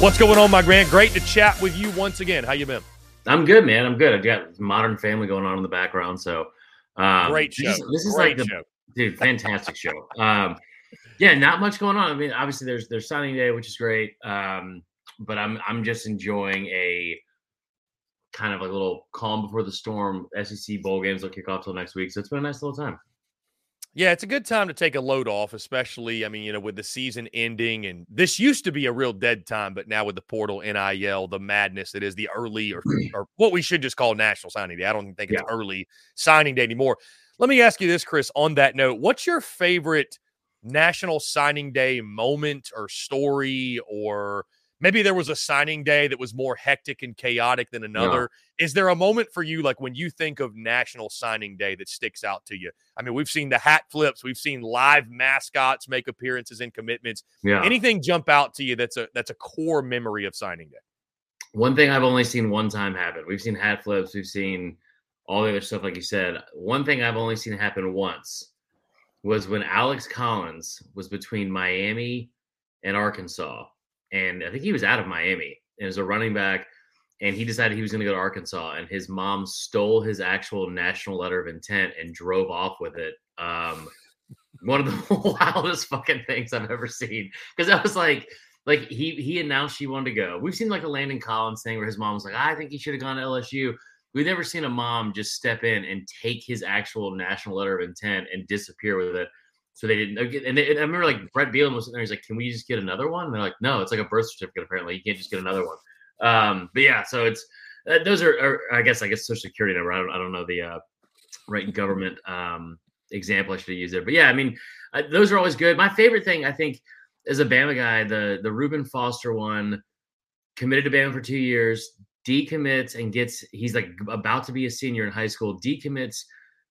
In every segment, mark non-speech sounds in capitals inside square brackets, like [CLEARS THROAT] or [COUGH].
What's going on, my grand? Great to chat with you once again. How you been? I'm good, man. I'm good. I've got Modern Family going on in the background, so um, great show. This, this is great like the show. dude, fantastic show. Um, yeah, not much going on. I mean, obviously there's there's signing day, which is great. Um, but I'm I'm just enjoying a kind of a little calm before the storm. SEC bowl games will kick off till next week, so it's been a nice little time. Yeah, it's a good time to take a load off, especially, I mean, you know, with the season ending. And this used to be a real dead time, but now with the portal, NIL, the madness that is the early or, [CLEARS THROAT] or what we should just call National Signing Day. I don't think it's yeah. early signing day anymore. Let me ask you this, Chris, on that note. What's your favorite National Signing Day moment or story or maybe there was a signing day that was more hectic and chaotic than another. Is there a moment for you, like when you think of National Signing Day, that sticks out to you? I mean, we've seen the hat flips, we've seen live mascots make appearances and commitments. Yeah. Anything jump out to you that's a that's a core memory of signing day? One thing I've only seen one time happen. We've seen hat flips, we've seen all the other stuff, like you said. One thing I've only seen happen once was when Alex Collins was between Miami and Arkansas and I think he was out of Miami and as a running back, and he decided he was going to go to Arkansas, and his mom stole his actual national letter of intent and drove off with it. Um, one of the [LAUGHS] wildest fucking things I've ever seen because I was like, like he he announced she wanted to go. We've seen like a Landon Collins thing where his mom was like, I think he should have gone to LSU. We've never seen a mom just step in and take his actual national letter of intent and disappear with it. So they didn't. And, and I remember like Bret Bielema was sitting there. He's like, "Can we just get another one?" And they're like, "No, it's like a birth certificate. Apparently, you can't just get another one." Um, but yeah, so it's uh, those are, are, I guess I guess social security number. I don't I don't know the uh, right government um, example I should have used there. But yeah, I mean uh, those are always good. My favorite thing I think as a Bama guy, the the Reuben Foster one, committed to Bama for two years, decommits and gets he's like about to be a senior in high school, decommits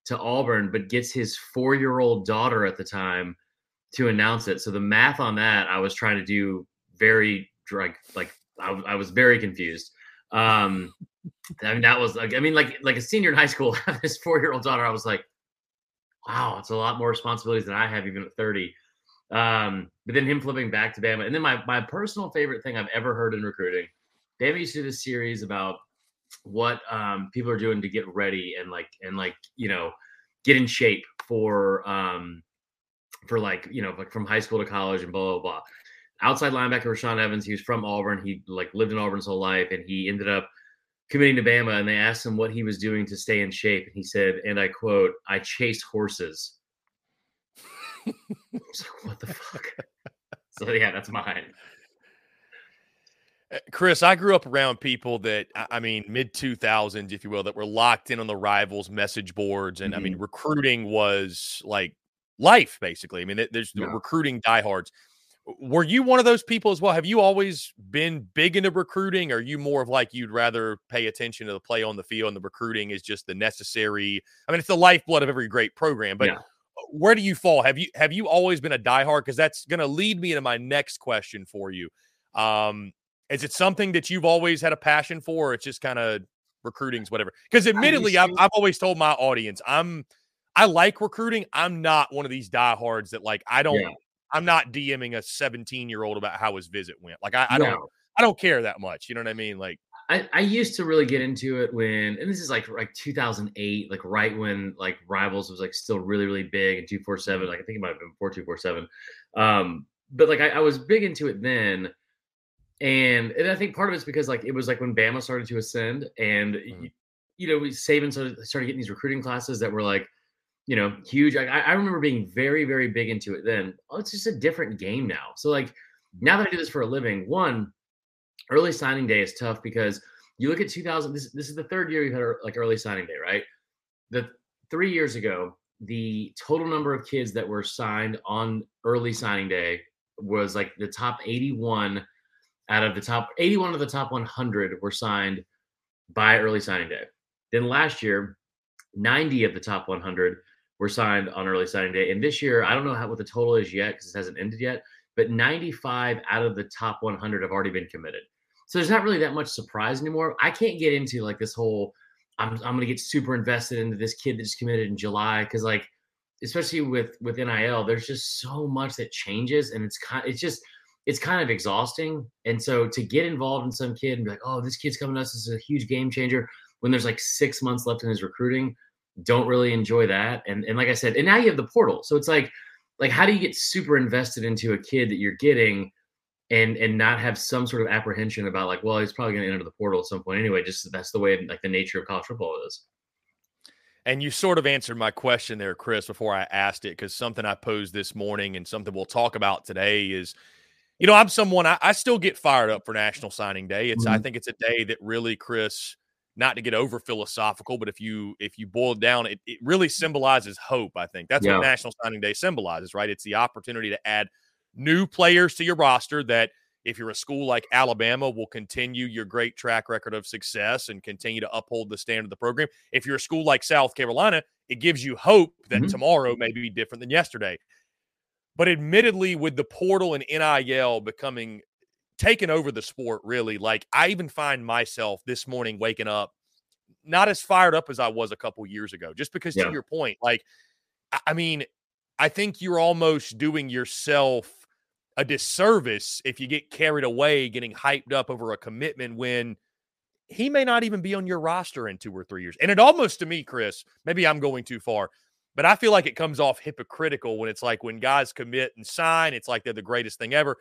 to Auburn, but gets his four year old daughter at the time to announce it. So the math on that, I was trying to do very like like I, I was very confused. Um, I mean that was like I mean like like a senior in high school, [LAUGHS] his four year old daughter. I was like, wow, it's a lot more responsibilities than I have even at thirty. Um, but then him flipping back to Bama, and then my my personal favorite thing I've ever heard in recruiting. Bama used to do this series about what um, people are doing to get ready and like and like you know get in shape for um, for like you know like from high school to college and blah blah blah. Outside linebacker Rashaan Evans, he was from Auburn. He like lived in Auburn his whole life, and he ended up committing to Bama. And they asked him what he was doing to stay in shape, and he said, and I quote, "I chase horses." [LAUGHS] I was like, "What the fuck?" so yeah, that's mine. Uh, Chris, I grew up around people that I mean, mid two thousands, if you will, that were locked in on the rivals message boards, and mm-hmm. I mean, mm-hmm. recruiting was like life, basically. I mean, there's yeah. recruiting diehards. Were you one of those people as well? Have you always been big into recruiting? Or are you more of like you'd rather pay attention to the play on the field, and the recruiting is just the necessary? I mean, it's the lifeblood of every great program, but. Yeah. Where do you fall? Have you have you always been a diehard? Because that's going to lead me into my next question for you. Um, is it something that you've always had a passion for, or it's just kind of recruiting's whatever? Because admittedly, I've, I've always told my audience I'm I like recruiting. I'm not one of these diehards that like I don't. Yeah. I'm not DMing a 17 year old about how his visit went. Like I, I no. don't. I don't care that much. You know what I mean? Like I, I used to really get into it when, and this is like like 2008, like right when like Rivals was like still really really big and 247. Like I think it might have been before 247. Um, but like I, I was big into it then and and I think part of it's because like it was like when Bama started to ascend, and mm-hmm. you, you, know Saban started, started getting these recruiting classes that were like, you know, huge. I, I remember being very very big into it then. Oh, it's just a different game now. So like now that I do this for a living, one early signing day is tough because you look at 2000. This this is the third year you had like early signing day, right? The three years ago, the total number of kids that were signed on early signing day was like the top 81 out of the top 81 of the top 100 were signed by early signing day. Then last year, 90 of the top 100 were signed on early signing day. And this year, I don't know how, what the total is yet because it hasn't ended yet, but 95 out of the top 100 have already been committed. So there's not really that much surprise anymore. I can't get into like this whole I'm I'm gonna get super invested into this kid that just committed in July because like especially with with NIL, there's just so much that changes and it's kind it's just it's kind of exhausting. And so to get involved in some kid and be like, oh, this kid's coming to us, is a huge game changer when there's like six months left in his recruiting, don't really enjoy that. And and like I said, and now you have the portal. So it's like, like how do you get super invested into a kid that you're getting and and not have some sort of apprehension about like, well, he's probably gonna enter the portal at some point anyway. Just that's the way like the nature of college football is. And you sort of answered my question there, Chris, before I asked it, because something I posed this morning and something we'll talk about today is, you know, I'm someone I, I still get fired up for National Signing Day. It's mm-hmm. I think it's a day that really, Chris, not to get over philosophical, but if you if you boil it down, it, it really symbolizes hope. I think that's yeah. what National Signing Day symbolizes, right? It's the opportunity to add new players to your roster that if you're a school like Alabama, will continue your great track record of success and continue to uphold the standard of the program. If you're a school like South Carolina, it gives you hope that mm-hmm. tomorrow may be different than yesterday. But admittedly, with the portal and NIL becoming taken over the sport, really, like I even find myself this morning waking up not as fired up as I was a couple years ago, just because yeah. to your point, like, I mean, I think you're almost doing yourself a disservice if you get carried away getting hyped up over a commitment when he may not even be on your roster in two or three years. And it almost to me, Chris, maybe I'm going too far, but I feel like it comes off hypocritical when it's like when guys commit and sign, it's like they're the greatest thing ever.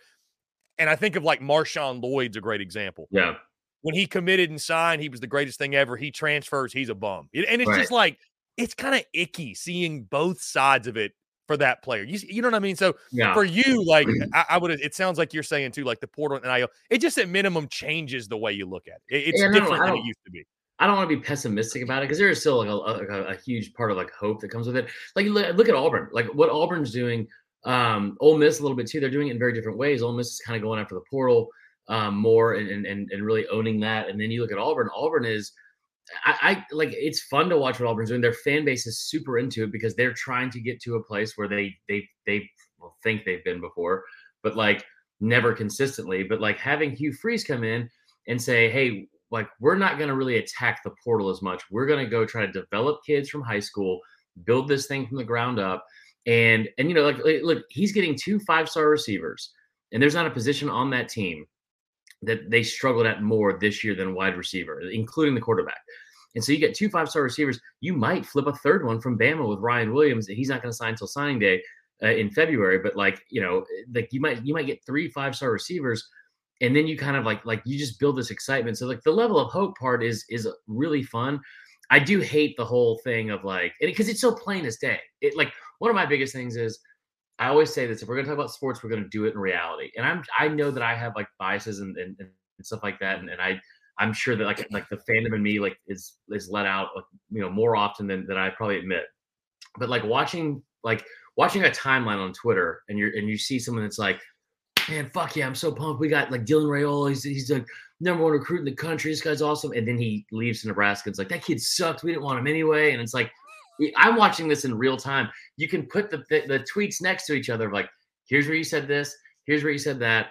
And I think of like Marshawn Lloyd's a great example. Yeah. When he committed and signed, he was the greatest thing ever. He transfers, he's a bum. And it's right. just like, it's kind of icky seeing both sides of it for that player. You, you know what I mean? So yeah. for you, like [CLEARS THROAT] I, I would, it sounds like you're saying too, like the portal and IO, it just at minimum changes the way you look at it. it it's yeah, different than it used to be. I don't want to be pessimistic about it because there is still like a, a, a, huge part of like hope that comes with it. Like look, look at Auburn, like what Auburn's doing. Um, Ole Miss a little bit too. They're doing it in very different ways. Ole Miss is kind of going after the portal um, more and, and and really owning that. And then you look at Auburn. Auburn is I, I, like it's fun to watch what Auburn's doing. Their fan base is super into it because they're trying to get to a place where they they they well, think they've been before, but like never consistently. But like having Hugh Freeze come in and say, hey, like we're not going to really attack the portal as much. We're going to go try to develop kids from high school, build this thing from the ground up, and and you know like look, he's getting two five star receivers, and there's not a position on that team that they struggled at more this year than wide receiver, including the quarterback. And so you get two five star receivers. You might flip a third one from Bama with Ryan Williams. And he's not going to sign until signing day uh, in February, but like you know, like you might you might get three five star receivers, and then you kind of like like you just build this excitement. So like the level of hope part is is really fun. I do hate the whole thing of like because it's so plain as day. It like one of my biggest things is I always say this: if we're going to talk about sports, we're going to do it in reality. And I'm I know that I have like biases and and, and stuff like that, and, and I I'm sure that like like the fandom in me like is is let out like, you know more often than than I probably admit. But like watching like watching a timeline on Twitter and you're and you see someone that's like, man, fuck yeah, I'm so pumped. We got like Dylan Raiola. He's he's like number one recruit in the country. This guy's awesome. And then he leaves Nebraska. It's like that kid sucked. We didn't want him anyway. And it's like I'm watching this in real time. You can put the, the, the tweets next to each other, like, here's where you said this, here's where you said that.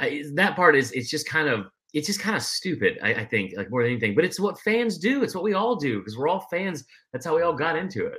I, that part is it's just kind of it's just kind of stupid. I, I, think like more than anything, but it's what fans do. It's what we all do because we're all fans. That's how we all got into it.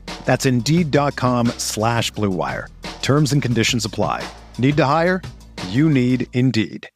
That's Indeed.com slash BlueWire. Terms and conditions apply. Need to hire? You need Indeed.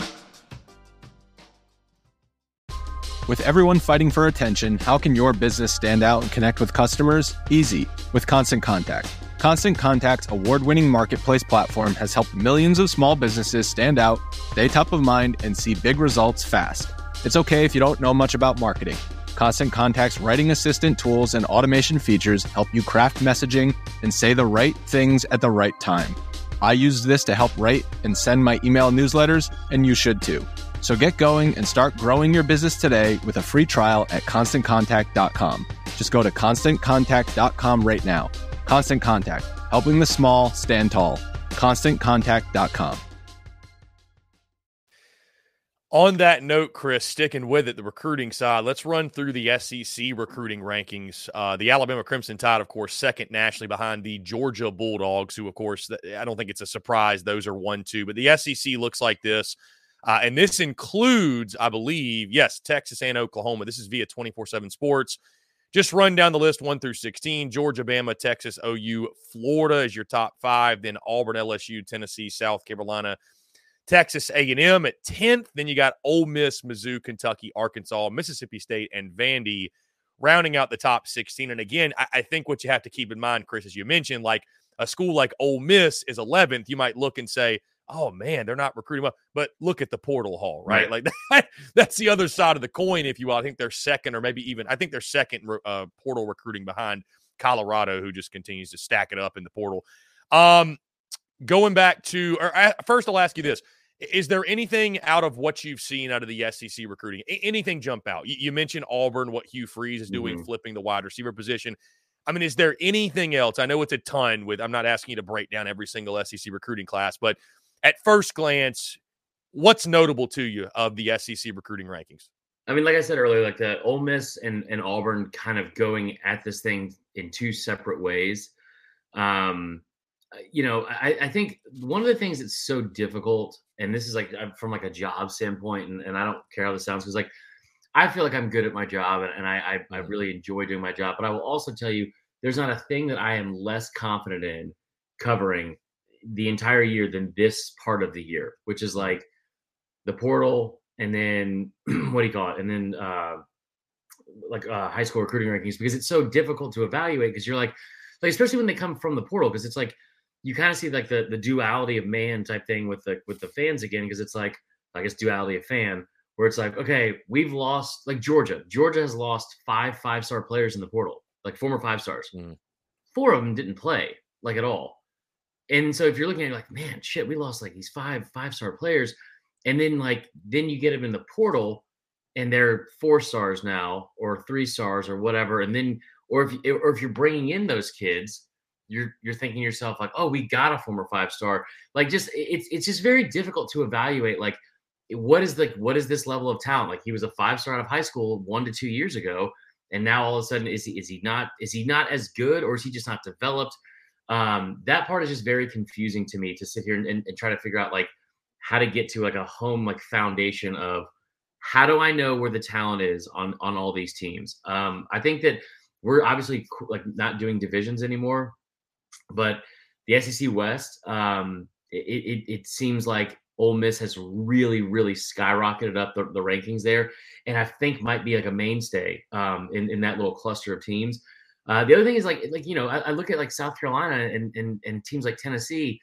With everyone fighting for attention, how can your business stand out and connect with customers? Easy, with Constant Contact. Constant Contact's award winning marketplace platform has helped millions of small businesses stand out, stay top of mind, and see big results fast. It's okay if you don't know much about marketing. Constant Contact's writing assistant tools and automation features help you craft messaging and say the right things at the right time. I use this to help write and send my email newsletters, and you should too. So get going and start growing your business today with a free trial at constantcontact.com. Just go to constantcontact.com right now. Constant Contact, helping the small stand tall. ConstantContact.com. On that note, Chris, sticking with it, the recruiting side, let's run through the SEC recruiting rankings. Uh, the Alabama Crimson Tide, of course, second nationally behind the Georgia Bulldogs, who, of course, I don't think it's a surprise those are one, two, but the SEC looks like this. Uh, and this includes, I believe, yes, Texas and Oklahoma. This is via 24 7 Sports. Just run down the list one through 16. Georgia, Bama, Texas, OU, Florida is your top five. Then Auburn, LSU, Tennessee, South Carolina, Texas A&M at 10th. Then you got Ole Miss, Mizzou, Kentucky, Arkansas, Mississippi State, and Vandy rounding out the top 16. And again, I, I think what you have to keep in mind, Chris, as you mentioned, like a school like Ole Miss is 11th. You might look and say, oh man, they're not recruiting well. But look at the portal haul, right? right. Like [LAUGHS] that, that's the other side of the coin, if you will. I think they're second, or maybe even I think they're second uh, portal recruiting behind Colorado, who just continues to stack it up in the portal. Um, going back to, or uh, first, I'll ask you this: Is there anything out of what you've seen out of the SEC recruiting? Anything jump out? You, you mentioned Auburn, what Hugh Freeze is doing, mm-hmm. flipping the wide receiver position. I mean, is there anything else? I know it's a ton. With I'm not asking you to break down every single SEC recruiting class, but at first glance, what's notable to you of the SEC recruiting rankings? I mean, like I said earlier, like the Ole Miss and, and Auburn kind of going at this thing in two separate ways. Um, you know, I, I think one of the things that's so difficult, and this is like from like a job standpoint, and, and I don't care how this sounds, because like I feel like I'm good at my job and, and I, I, I mm-hmm. really enjoy doing my job. But I will also tell you, there's not a thing that I am less confident in covering the entire year than this part of the year, which is like the portal and then [CLEARS THROAT] what do you call it? And then uh like uh high school recruiting rankings because it's so difficult to evaluate because you're like like especially when they come from the portal because it's like you kind of see like the the duality of man type thing with the with the fans again because it's like I guess duality of fan where it's like okay we've lost like Georgia. Georgia has lost five five star players in the portal like former five stars mm. four of them didn't play like at all. And so if you're looking at it like, man, shit, we lost like these five five star players, and then like then you get them in the portal, and they're four stars now or three stars or whatever, and then or if or if you're bringing in those kids, you're you're thinking yourself like, oh, we got a former five star. Like just it's it's just very difficult to evaluate like what is like what is this level of talent? Like he was a five star out of high school one to two years ago, and now all of a sudden is he is he not is he not as good or is he just not developed? um, that part is just very confusing to me to sit here and, and, and try to figure out like how to get to like a home like foundation of how do I know where the talent is on on all these teams? Um, I think that we're obviously like not doing divisions anymore, but the SEC West, um, it, it, it seems like Ole Miss has really, really skyrocketed up the, the, rankings there, and I think might be like a mainstay um, in in that little cluster of teams. Uh, the other thing is like like you know I, I, look at like South Carolina and, and and teams like Tennessee,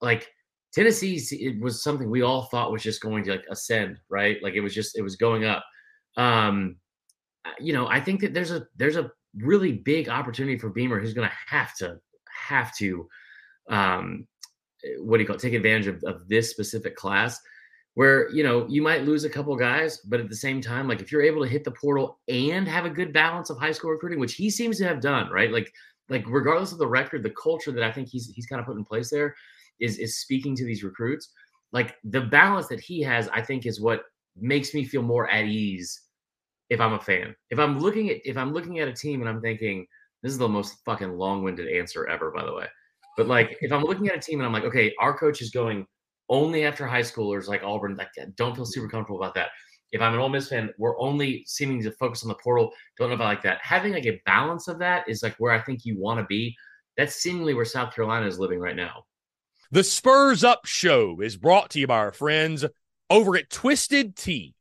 like Tennessee it was something we all thought was just going to like ascend, right? Like it was just it was going up. Um, you know, I think that there's a there's a really big opportunity for Beamer who's going to have to have to um, what do you call it? Take advantage of, of this specific class where you know you might lose a couple guys but at the same time like if you're able to hit the portal and have a good balance of high school recruiting which he seems to have done right like like regardless of the record the culture that i think he's he's kind of put in place there is is speaking to these recruits like the balance that he has i think is what makes me feel more at ease if i'm a fan if i'm looking at if i'm looking at a team and i'm thinking this is the most fucking long-winded answer ever by the way but like if i'm looking at a team and i'm like okay our coach is going only after high schoolers like Auburn. Like, don't feel super comfortable about that. If I'm an Ole Miss fan, we're only seeming to focus on the portal. Don't know if I like that. Having like a balance of that is like where I think you want to be. That's seemingly where South Carolina is living right now. The Spurs Up Show is brought to you by our friends over at Twisted Tea.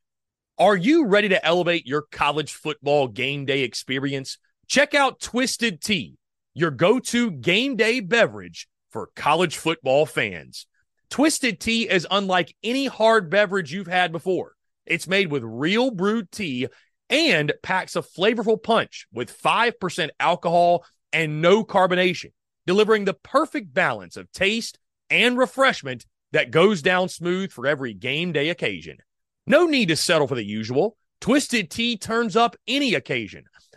Are you ready to elevate your college football game day experience? Check out Twisted Tea your go to game day beverage for college football fans. Twisted Tea is unlike any hard beverage you've had before. It's made with real brewed tea and packs a flavorful punch with 5% alcohol and no carbonation, delivering the perfect balance of taste and refreshment that goes down smooth for every game day occasion. No need to settle for the usual. Twisted Tea turns up any occasion,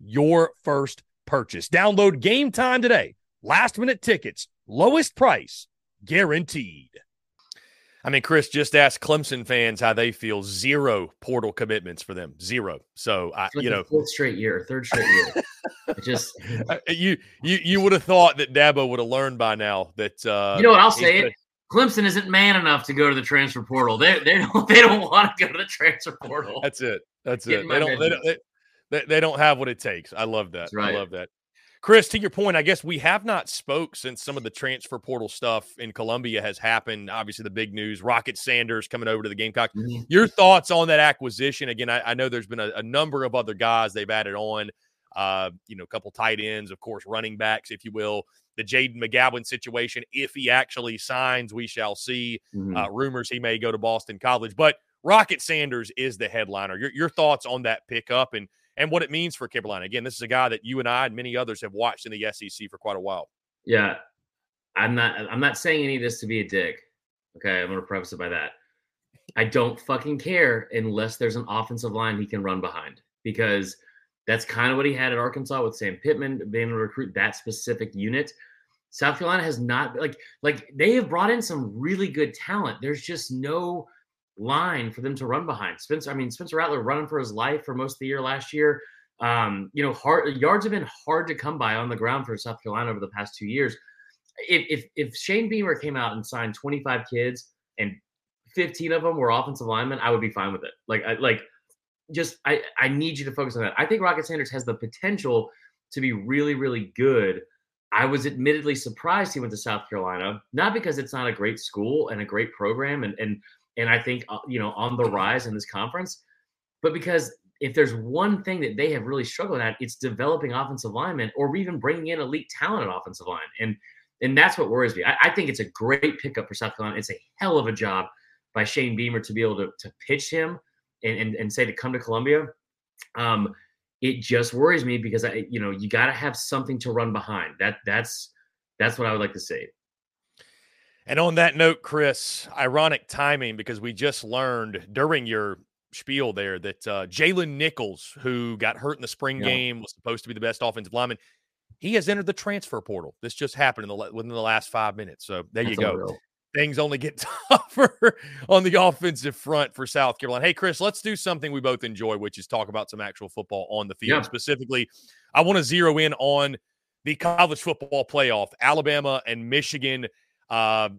your first purchase. Download Game Time today. Last minute tickets, lowest price guaranteed. I mean, Chris just asked Clemson fans how they feel. Zero portal commitments for them. Zero. So I, like you know, fourth straight year, third straight year. just [LAUGHS] uh, you you you would have thought that Dabo would have learned by now that uh, you know what I'll say it. Clemson isn't man enough to go to the transfer portal. They they don't [LAUGHS] they don't want to go to the transfer [LAUGHS] portal. That's it. That's it. They don't, they don't they, they, they, don't have what it takes. I love that. Right. I love that. Chris, to your point, I guess we have not spoke since some of the transfer portal stuff in Columbia has happened. Obviously, the big news: Rocket Sanders coming over to the Gamecock. Mm-hmm. Your thoughts on that acquisition? Again, I, I know there's been a, a, number of other guys they've added on. Uh, you know, a couple tight ends, of course, running backs, if you will. The Jaden McGowan situation, if he actually signs, we shall see. Mm-hmm. Uh, rumors he may go to Boston College, but Rocket Sanders is the headliner. Your, your thoughts on that pickup and and what it means for Carolina. Again, this is a guy that you and I and many others have watched in the SEC for quite a while. Yeah, I'm not. I'm not saying any of this to be a dick. Okay, I'm going to preface it by that. I don't fucking care unless there's an offensive line he can run behind because that's kind of what he had at Arkansas with Sam Pittman being able to recruit that specific unit. South Carolina has not like like they have brought in some really good talent. There's just no line for them to run behind. Spencer, I mean, Spencer Rattler running for his life for most of the year last year. Um, you know, hard yards have been hard to come by on the ground for South Carolina over the past two years. If if, if Shane Beamer came out and signed 25 kids and 15 of them were offensive linemen, I would be fine with it. Like I like just I I need you to focus on that. I think Rocket Sanders has the potential to be really really good. I was admittedly surprised he went to South Carolina, not because it's not a great school and a great program and and and I think uh, you know on the rise in this conference. But because if there's one thing that they have really struggled at, it's developing offensive linemen or even bringing in elite talent at offensive line, and and that's what worries me. I, I think it's a great pickup for South Carolina. It's a hell of a job by Shane Beamer to be able to to pitch him and and, and say to come to Columbia. Um, it just worries me because I, you know, you got to have something to run behind. That that's that's what I would like to see. And on that note, Chris, ironic timing because we just learned during your spiel there that uh, Jalen Nichols, who got hurt in the spring yeah. game, was supposed to be the best offensive lineman. He has entered the transfer portal. This just happened in the, within the last five minutes. So there That's you go. Unreal. Things only get [LAUGHS] tougher on the offensive front for South Carolina. Hey, Chris, let's do something we both enjoy, which is talk about some actual football on the field. Yeah. Specifically, I want to zero in on the college football playoff, Alabama and Michigan. Uh,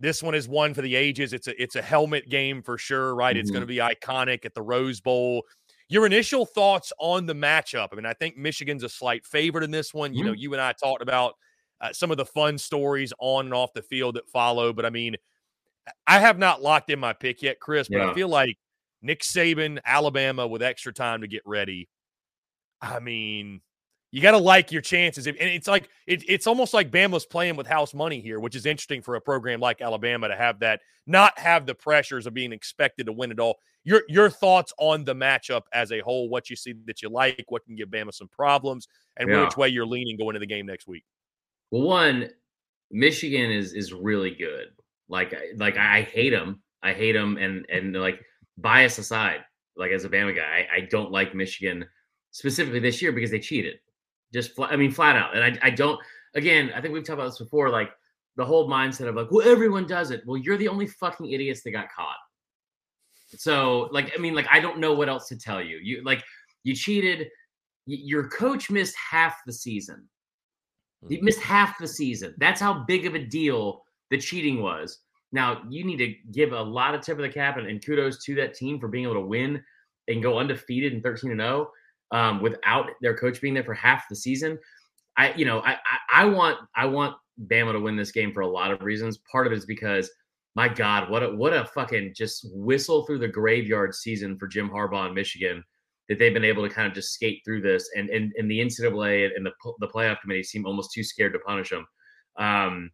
this one is one for the ages. It's a it's a helmet game for sure, right? Mm-hmm. It's going to be iconic at the Rose Bowl. Your initial thoughts on the matchup? I mean, I think Michigan's a slight favorite in this one. You mm-hmm. know, you and I talked about uh, some of the fun stories on and off the field that follow, but I mean, I have not locked in my pick yet, Chris. But yeah. I feel like Nick Saban, Alabama, with extra time to get ready. I mean, you got to like your chances. And it's like it, it's almost like Bama's playing with house money here, which is interesting for a program like Alabama to have that, not have the pressures of being expected to win it all. Your your thoughts on the matchup as a whole, what you see that you like, what can give Bama some problems, and yeah. which way you're leaning going into the game next week. Well, one, Michigan is is really good. Like like I hate them. I hate them, and and like bias aside, like as a Bama guy, I, I don't like Michigan specifically this year because they cheated just I mean, flat out. And I, I don't. Again, I think we've talked about this before. Like the whole mindset of like, well, everyone does it. Well, you're the only fucking idiots that got caught. So, like, I mean, like, I don't know what else to tell you. You like, you cheated. your coach missed half the season. He mm-hmm. missed half the season. That's how big of a deal the cheating was. Now, you need to give a lot of tip of the cap and, and kudos to that team for being able to win and go undefeated in 13 and 0 um, without their coach being there for half the season. I, you know, I, I, I want, I want Bama to win this game for a lot of reasons. Part of it is because, my God, what a, what a fucking just whistle through the graveyard season for Jim Harbaugh in Michigan that they've been able to kind of just skate through this, and and, and the NCAA and the the playoff committee seem almost too scared to punish them um,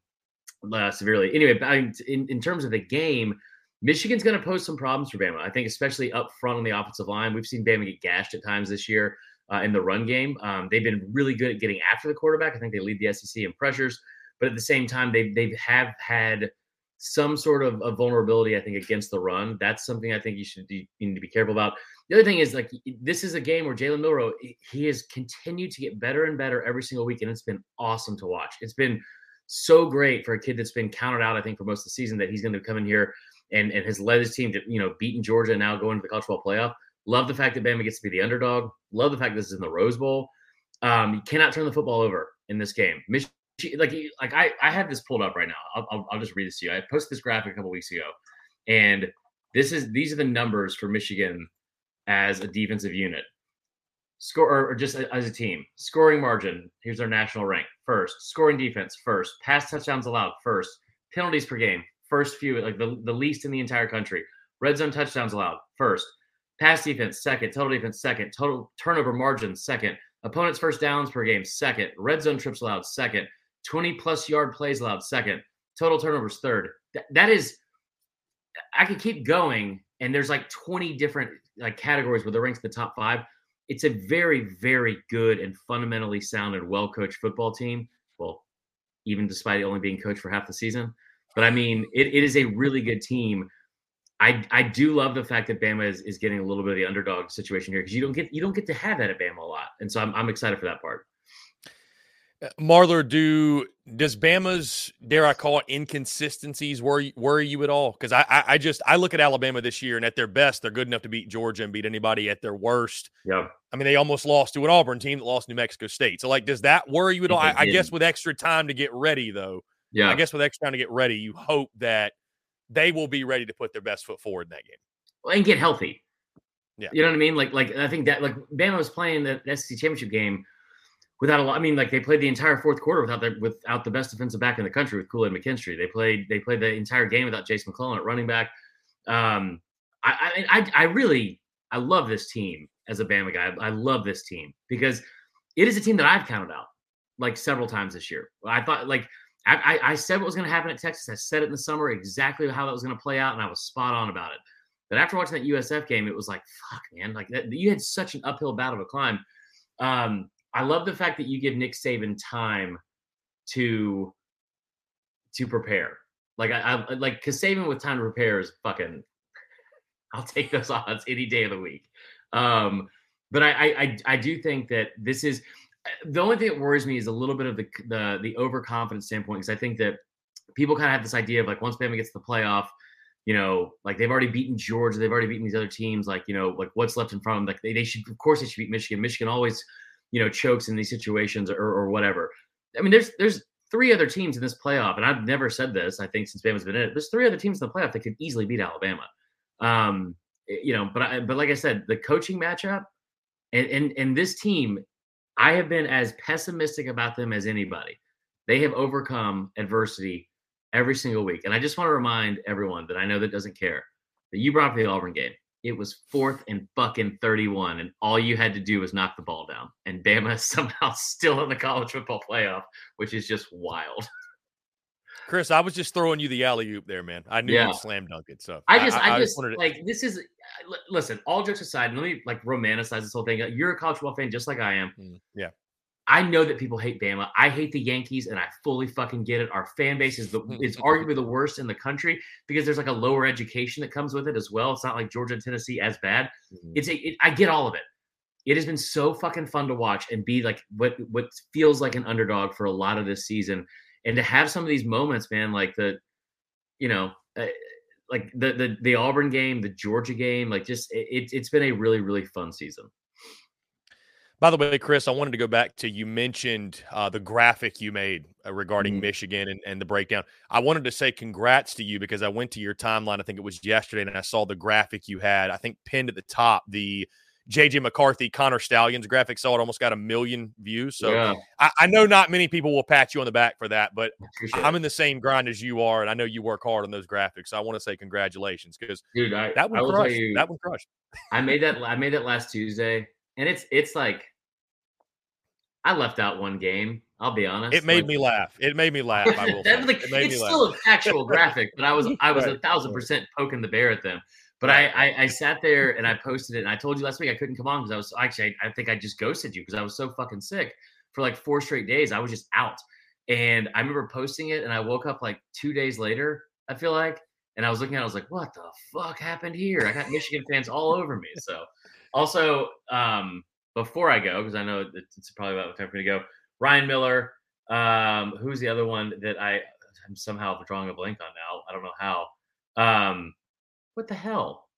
uh, severely. Anyway, in in terms of the game, Michigan's going to pose some problems for Bama. I think, especially up front on the offensive line. We've seen Bama get gashed at times this year uh, in the run game. Um, they've been really good at getting after the quarterback. I think they lead the SEC in pressures, but at the same time, they they have had some sort of a vulnerability. I think against the run. That's something I think you should be, you need to be careful about. The other thing is like this is a game where Jalen Milroe he has continued to get better and better every single week, and it's been awesome to watch. It's been so great for a kid that's been counted out. I think for most of the season that he's going to come in here and, and has led his team to, you know, beating Georgia and now going to the college football playoff. Love the fact that Bama gets to be the underdog. Love the fact this is in the Rose Bowl. Um, you cannot turn the football over in this game. Mich- like, like I, I have this pulled up right now. I'll, I'll, I'll just read this to you. I posted this graphic a couple weeks ago, and this is these are the numbers for Michigan as a defensive unit, score or, or just as a team. Scoring margin. Here's our national rank. First, scoring defense. First, pass touchdowns allowed. First, penalties per game first few, like the, the least in the entire country. Red zone touchdowns allowed, first. Pass defense, second. Total defense, second. Total turnover margin, second. Opponents' first downs per game, second. Red zone trips allowed, second. 20 plus yard plays allowed, second. Total turnovers, third. Th- that is, I could keep going, and there's like 20 different like categories where they're ranked the top five. It's a very, very good and fundamentally sound and well coached football team. Well, even despite only being coached for half the season. But I mean, it, it is a really good team. I I do love the fact that Bama is, is getting a little bit of the underdog situation here because you don't get you don't get to have that at Bama a lot, and so I'm I'm excited for that part. Uh, Marler, do does Bama's dare I call it inconsistencies worry worry you at all? Because I, I, I just I look at Alabama this year and at their best they're good enough to beat Georgia and beat anybody. At their worst, yeah, I mean they almost lost to an Auburn team that lost New Mexico State. So like, does that worry you at all? I, I guess with extra time to get ready though, yeah. I guess with extra time to get ready, you hope that they will be ready to put their best foot forward in that game. Well, and get healthy. Yeah. You know what I mean? Like, like I think that like Bama was playing the SEC championship game without a lot. I mean, like they played the entire fourth quarter without their without the best defensive back in the country with Kool Aid McKinstry. They played they played the entire game without Jason McClellan at running back. Um, I, I I really I love this team as a Bama guy. I love this team because it is a team that I've counted out like several times this year. I thought like I, I, said what was going to happen at Texas. I said it in the summer exactly how that was going to play out, and I was spot on about it. But after watching that USF game, it was like, fuck, man, like that, you had such an uphill battle to climb. Um, I love the fact that you give Nick Saban time to to prepare. Like I, I like because Saban with time to prepare is fucking. [LAUGHS] I'll take those [LAUGHS] odds any day of the week. Um, but I, I I do think that this is the only thing that worries me is a little bit of the the, the overconfidence standpoint because I think that people kind of have this idea of like once Bama gets the playoff, you know, like they've already beaten Georgia, they've already beaten these other teams, like you know, like what's left in front of them. Like they, they should, of course, they should beat Michigan. Michigan always, you know, chokes in these situations or, or whatever. I mean, there's there's three other teams in this playoff, and I've never said this. I think since Bama's been in it, there's three other teams in the playoff that could easily beat Alabama. Um, you know, but I, but like I said, the coaching matchup and and and this team, I have been as pessimistic about them as anybody. They have overcome adversity every single week, and I just want to remind everyone that I know that doesn't care that you brought up the Auburn game. It was fourth and fucking 31, and all you had to do was knock the ball down. And Bama is [LAUGHS] somehow still in the college football playoff, which is just wild. Chris, I was just throwing you the alley oop there, man. I knew yeah. you'd slam dunk it. So I just, I, I, I just to... like this is. Listen, all jokes aside, let me like romanticize this whole thing. You're a college football fan, just like I am. Mm, yeah. I know that people hate Bama. I hate the Yankees, and I fully fucking get it. Our fan base is the is [LAUGHS] arguably the worst in the country because there's like a lower education that comes with it as well. It's not like Georgia and Tennessee as bad. Mm-hmm. It's a, it, I get all of it. It has been so fucking fun to watch and be like what what feels like an underdog for a lot of this season, and to have some of these moments, man, like the, you know. Uh, like the, the the Auburn game, the Georgia game, like just it, it's been a really really fun season. By the way, Chris, I wanted to go back to you mentioned uh, the graphic you made uh, regarding mm-hmm. Michigan and, and the breakdown. I wanted to say congrats to you because I went to your timeline, I think it was yesterday, and I saw the graphic you had, I think pinned at the top, the JJ McCarthy, Connor Stalions graphic. Saw it almost got a million views. So yeah. I, I, know not many people will pat you on the back for that, but I'm in the same grind as you are, and I know you work hard on those graphics. So I want to say congratulations because dude, I, that one crushed. You, that one crushed. I made that. I made that last Tuesday, and it's it's like I left out one game. I'll be honest. It made like, me laugh. It made me laugh. I [LAUGHS] will. like, it it's still laugh. an actual graphic, but I was [LAUGHS] I was right. a thousand percent poking the bear at them. But I, I, I sat there and I posted it, and I told you last week I couldn't come on because I was actually I, I think I just ghosted you because I was so fucking sick for like four straight days. I was just out, and I remember posting it, and I woke up like two days later. I feel like, and I was looking at, it, I was like, what the fuck happened here? I got Michigan fans all over me. So, also, um, before I go, because I know it's probably about time for me to go. Ryan Miller. Um, who's the other one that I I'm somehow drawing a blank on now? I don't know how. Um, what the hell?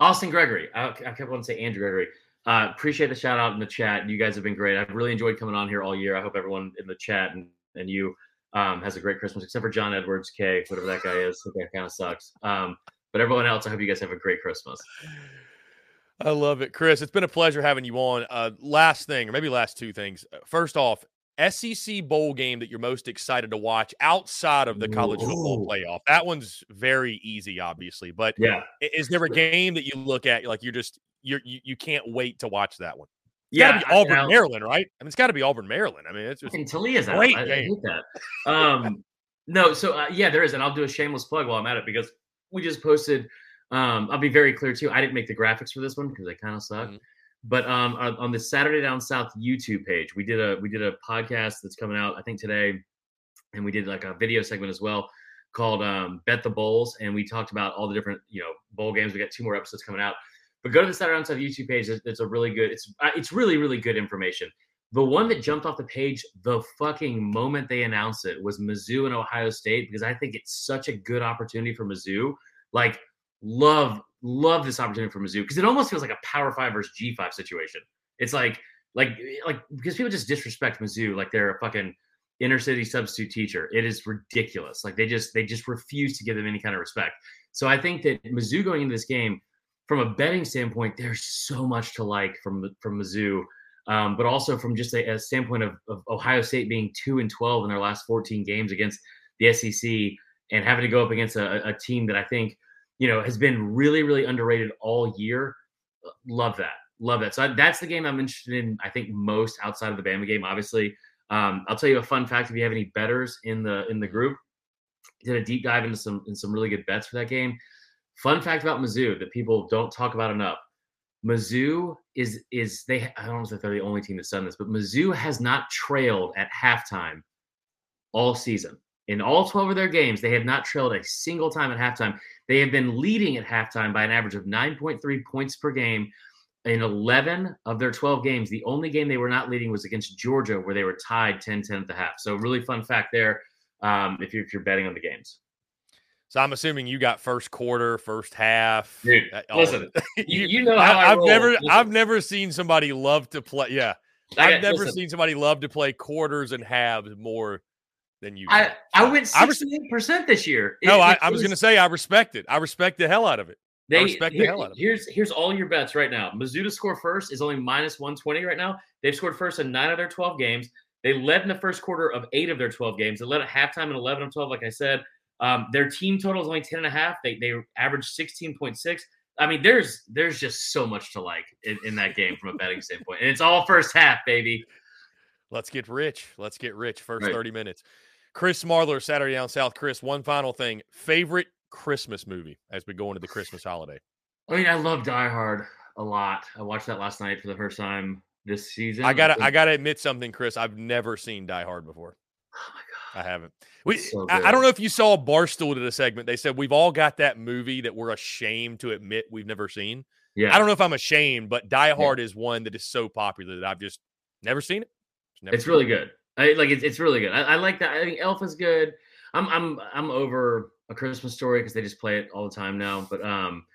Austin Gregory. I, I kept wanting to say Andrew Gregory. Uh, appreciate the shout out in the chat. You guys have been great. I've really enjoyed coming on here all year. I hope everyone in the chat and, and you um, has a great Christmas, except for John Edwards K, whatever that guy is. That kind of sucks. Um, but everyone else, I hope you guys have a great Christmas. I love it, Chris. It's been a pleasure having you on. Uh, last thing, or maybe last two things. First off, SEC bowl game that you're most excited to watch outside of the college Ooh. football playoff. That one's very easy, obviously. But yeah, is there a game that you look at like you're just you're you, you can't wait to watch that one? It's yeah, got to be Auburn, I, Maryland, right? I mean, it's got to be Auburn, Maryland. I mean, it's just Taulia's great out. game. I, I that. [LAUGHS] Um, no, so uh, yeah, there is, and I'll do a shameless plug while I'm at it because we just posted um, I'll be very clear too. I didn't make the graphics for this one because they kind of suck. Mm-hmm. But um, on the Saturday Down South YouTube page, we did a we did a podcast that's coming out I think today, and we did like a video segment as well called um, Bet the Bowls, and we talked about all the different you know bowl games. We got two more episodes coming out. But go to the Saturday Down South YouTube page. It's, a really good. It's it's really really good information. The one that jumped off the page the fucking moment they announced it was Mizzou and Ohio State because I think it's such a good opportunity for Mizzou. Like love love this opportunity for Mizzou because it almost feels like a Power Five versus G five situation. It's like like like because people just disrespect Mizzou like they're a fucking inner city substitute teacher. It is ridiculous. Like they just they just refuse to give them any kind of respect. So I think that Mizzou going into this game, from a betting standpoint, there's so much to like from from Mizzou. Um, but also from just a, a standpoint of, of, Ohio State being two and twelve in their last 14 games against the SEC and having to go up against a, a team that I think you know, has been really, really underrated all year. Love that. Love that. So that's the game I'm interested in, I think, most outside of the Bama game, obviously. Um, I'll tell you a fun fact if you have any betters in the in the group. Did a deep dive into some in some really good bets for that game. Fun fact about Mizzou that people don't talk about enough. Mizzou is is they I don't know if they're the only team that's done this, but Mizzou has not trailed at halftime all season. In all 12 of their games, they have not trailed a single time at halftime. They have been leading at halftime by an average of 9.3 points per game in 11 of their 12 games. The only game they were not leading was against Georgia, where they were tied 10 10 at the half. So, really fun fact there um, if, you're, if you're betting on the games. So I'm assuming you got first quarter, first half. Dude, listen, [LAUGHS] you, you, know how I have never, listen. I've never seen somebody love to play. Yeah, I've never listen, seen somebody love to play quarters and halves more than you. I, I went sixty percent this year. It, no, I, I was, was going to say I respect it. I respect the hell out of it. They, I respect here, the hell out of it. Here's here's all your bets right now. Mizzou to score first is only minus one twenty right now. They've scored first in nine of their twelve games. They led in the first quarter of eight of their twelve games. They led at halftime in eleven of twelve. Like I said, um, their team total is only ten and a half. They they averaged sixteen point six. I mean, there's there's just so much to like in, in that game from a betting [LAUGHS] standpoint, and it's all first half, baby. Let's get rich. Let's get rich. First right. thirty minutes. Chris Marler, Saturday Down South. Chris, one final thing. Favorite Christmas movie as we go into the Christmas holiday? I mean, I love Die Hard a lot. I watched that last night for the first time this season. I gotta, I, I gotta admit something, Chris. I've never seen Die Hard before. Oh my god, I haven't. We, so I, I, don't know if you saw Barstool did a segment. They said we've all got that movie that we're ashamed to admit we've never seen. Yeah, I don't know if I'm ashamed, but Die Hard yeah. is one that is so popular that I've just never seen it. Never it's really it. good. I like it's, it's really good. I, I, like that. I think Elf is good. I'm I'm I'm over a Christmas story because they just play it all the time now. But um,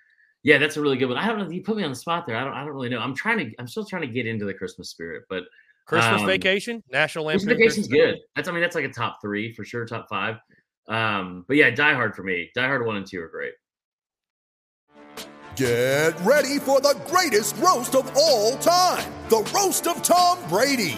yeah, that's a really good one. I don't know. You put me on the spot there. I don't I don't really know. I'm trying to. I'm still trying to get into the Christmas spirit, but Christmas um, Vacation, National Lampoon. Christmas Vacation's Christmas good. That's I mean that's like a top three for sure, top five. Um, but yeah, Die Hard for me. Die Hard one and two are great. Get ready for the greatest roast of all time: the roast of Tom Brady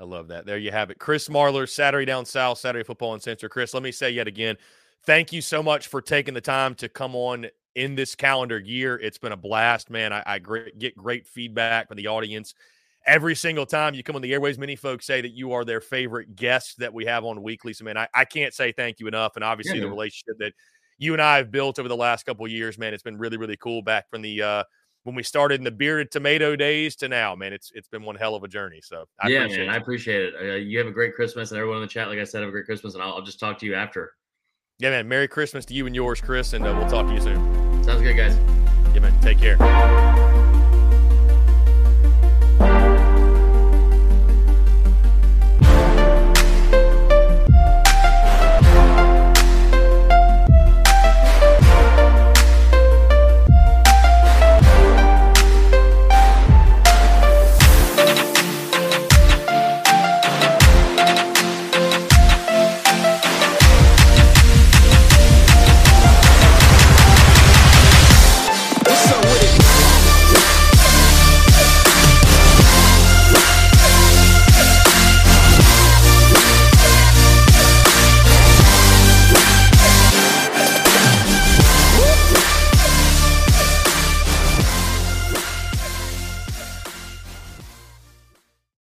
I love that. There you have it. Chris Marler, Saturday Down South, Saturday Football Uncensored. Chris, let me say yet again, thank you so much for taking the time to come on in this calendar year. It's been a blast, man. I, I great, get great feedback from the audience every single time you come on the airways. Many folks say that you are their favorite guest that we have on weekly. So, man, I, I can't say thank you enough. And obviously, yeah, the relationship that you and I have built over the last couple years, man, it's been really, really cool back from the uh, when we started in the bearded tomato days to now, man, it's it's been one hell of a journey. So I yeah, man. I appreciate it. Uh, you have a great Christmas, and everyone in the chat, like I said, have a great Christmas, and I'll, I'll just talk to you after. Yeah, man. Merry Christmas to you and yours, Chris, and uh, we'll talk to you soon. Sounds good, guys. Yeah, man. Take care.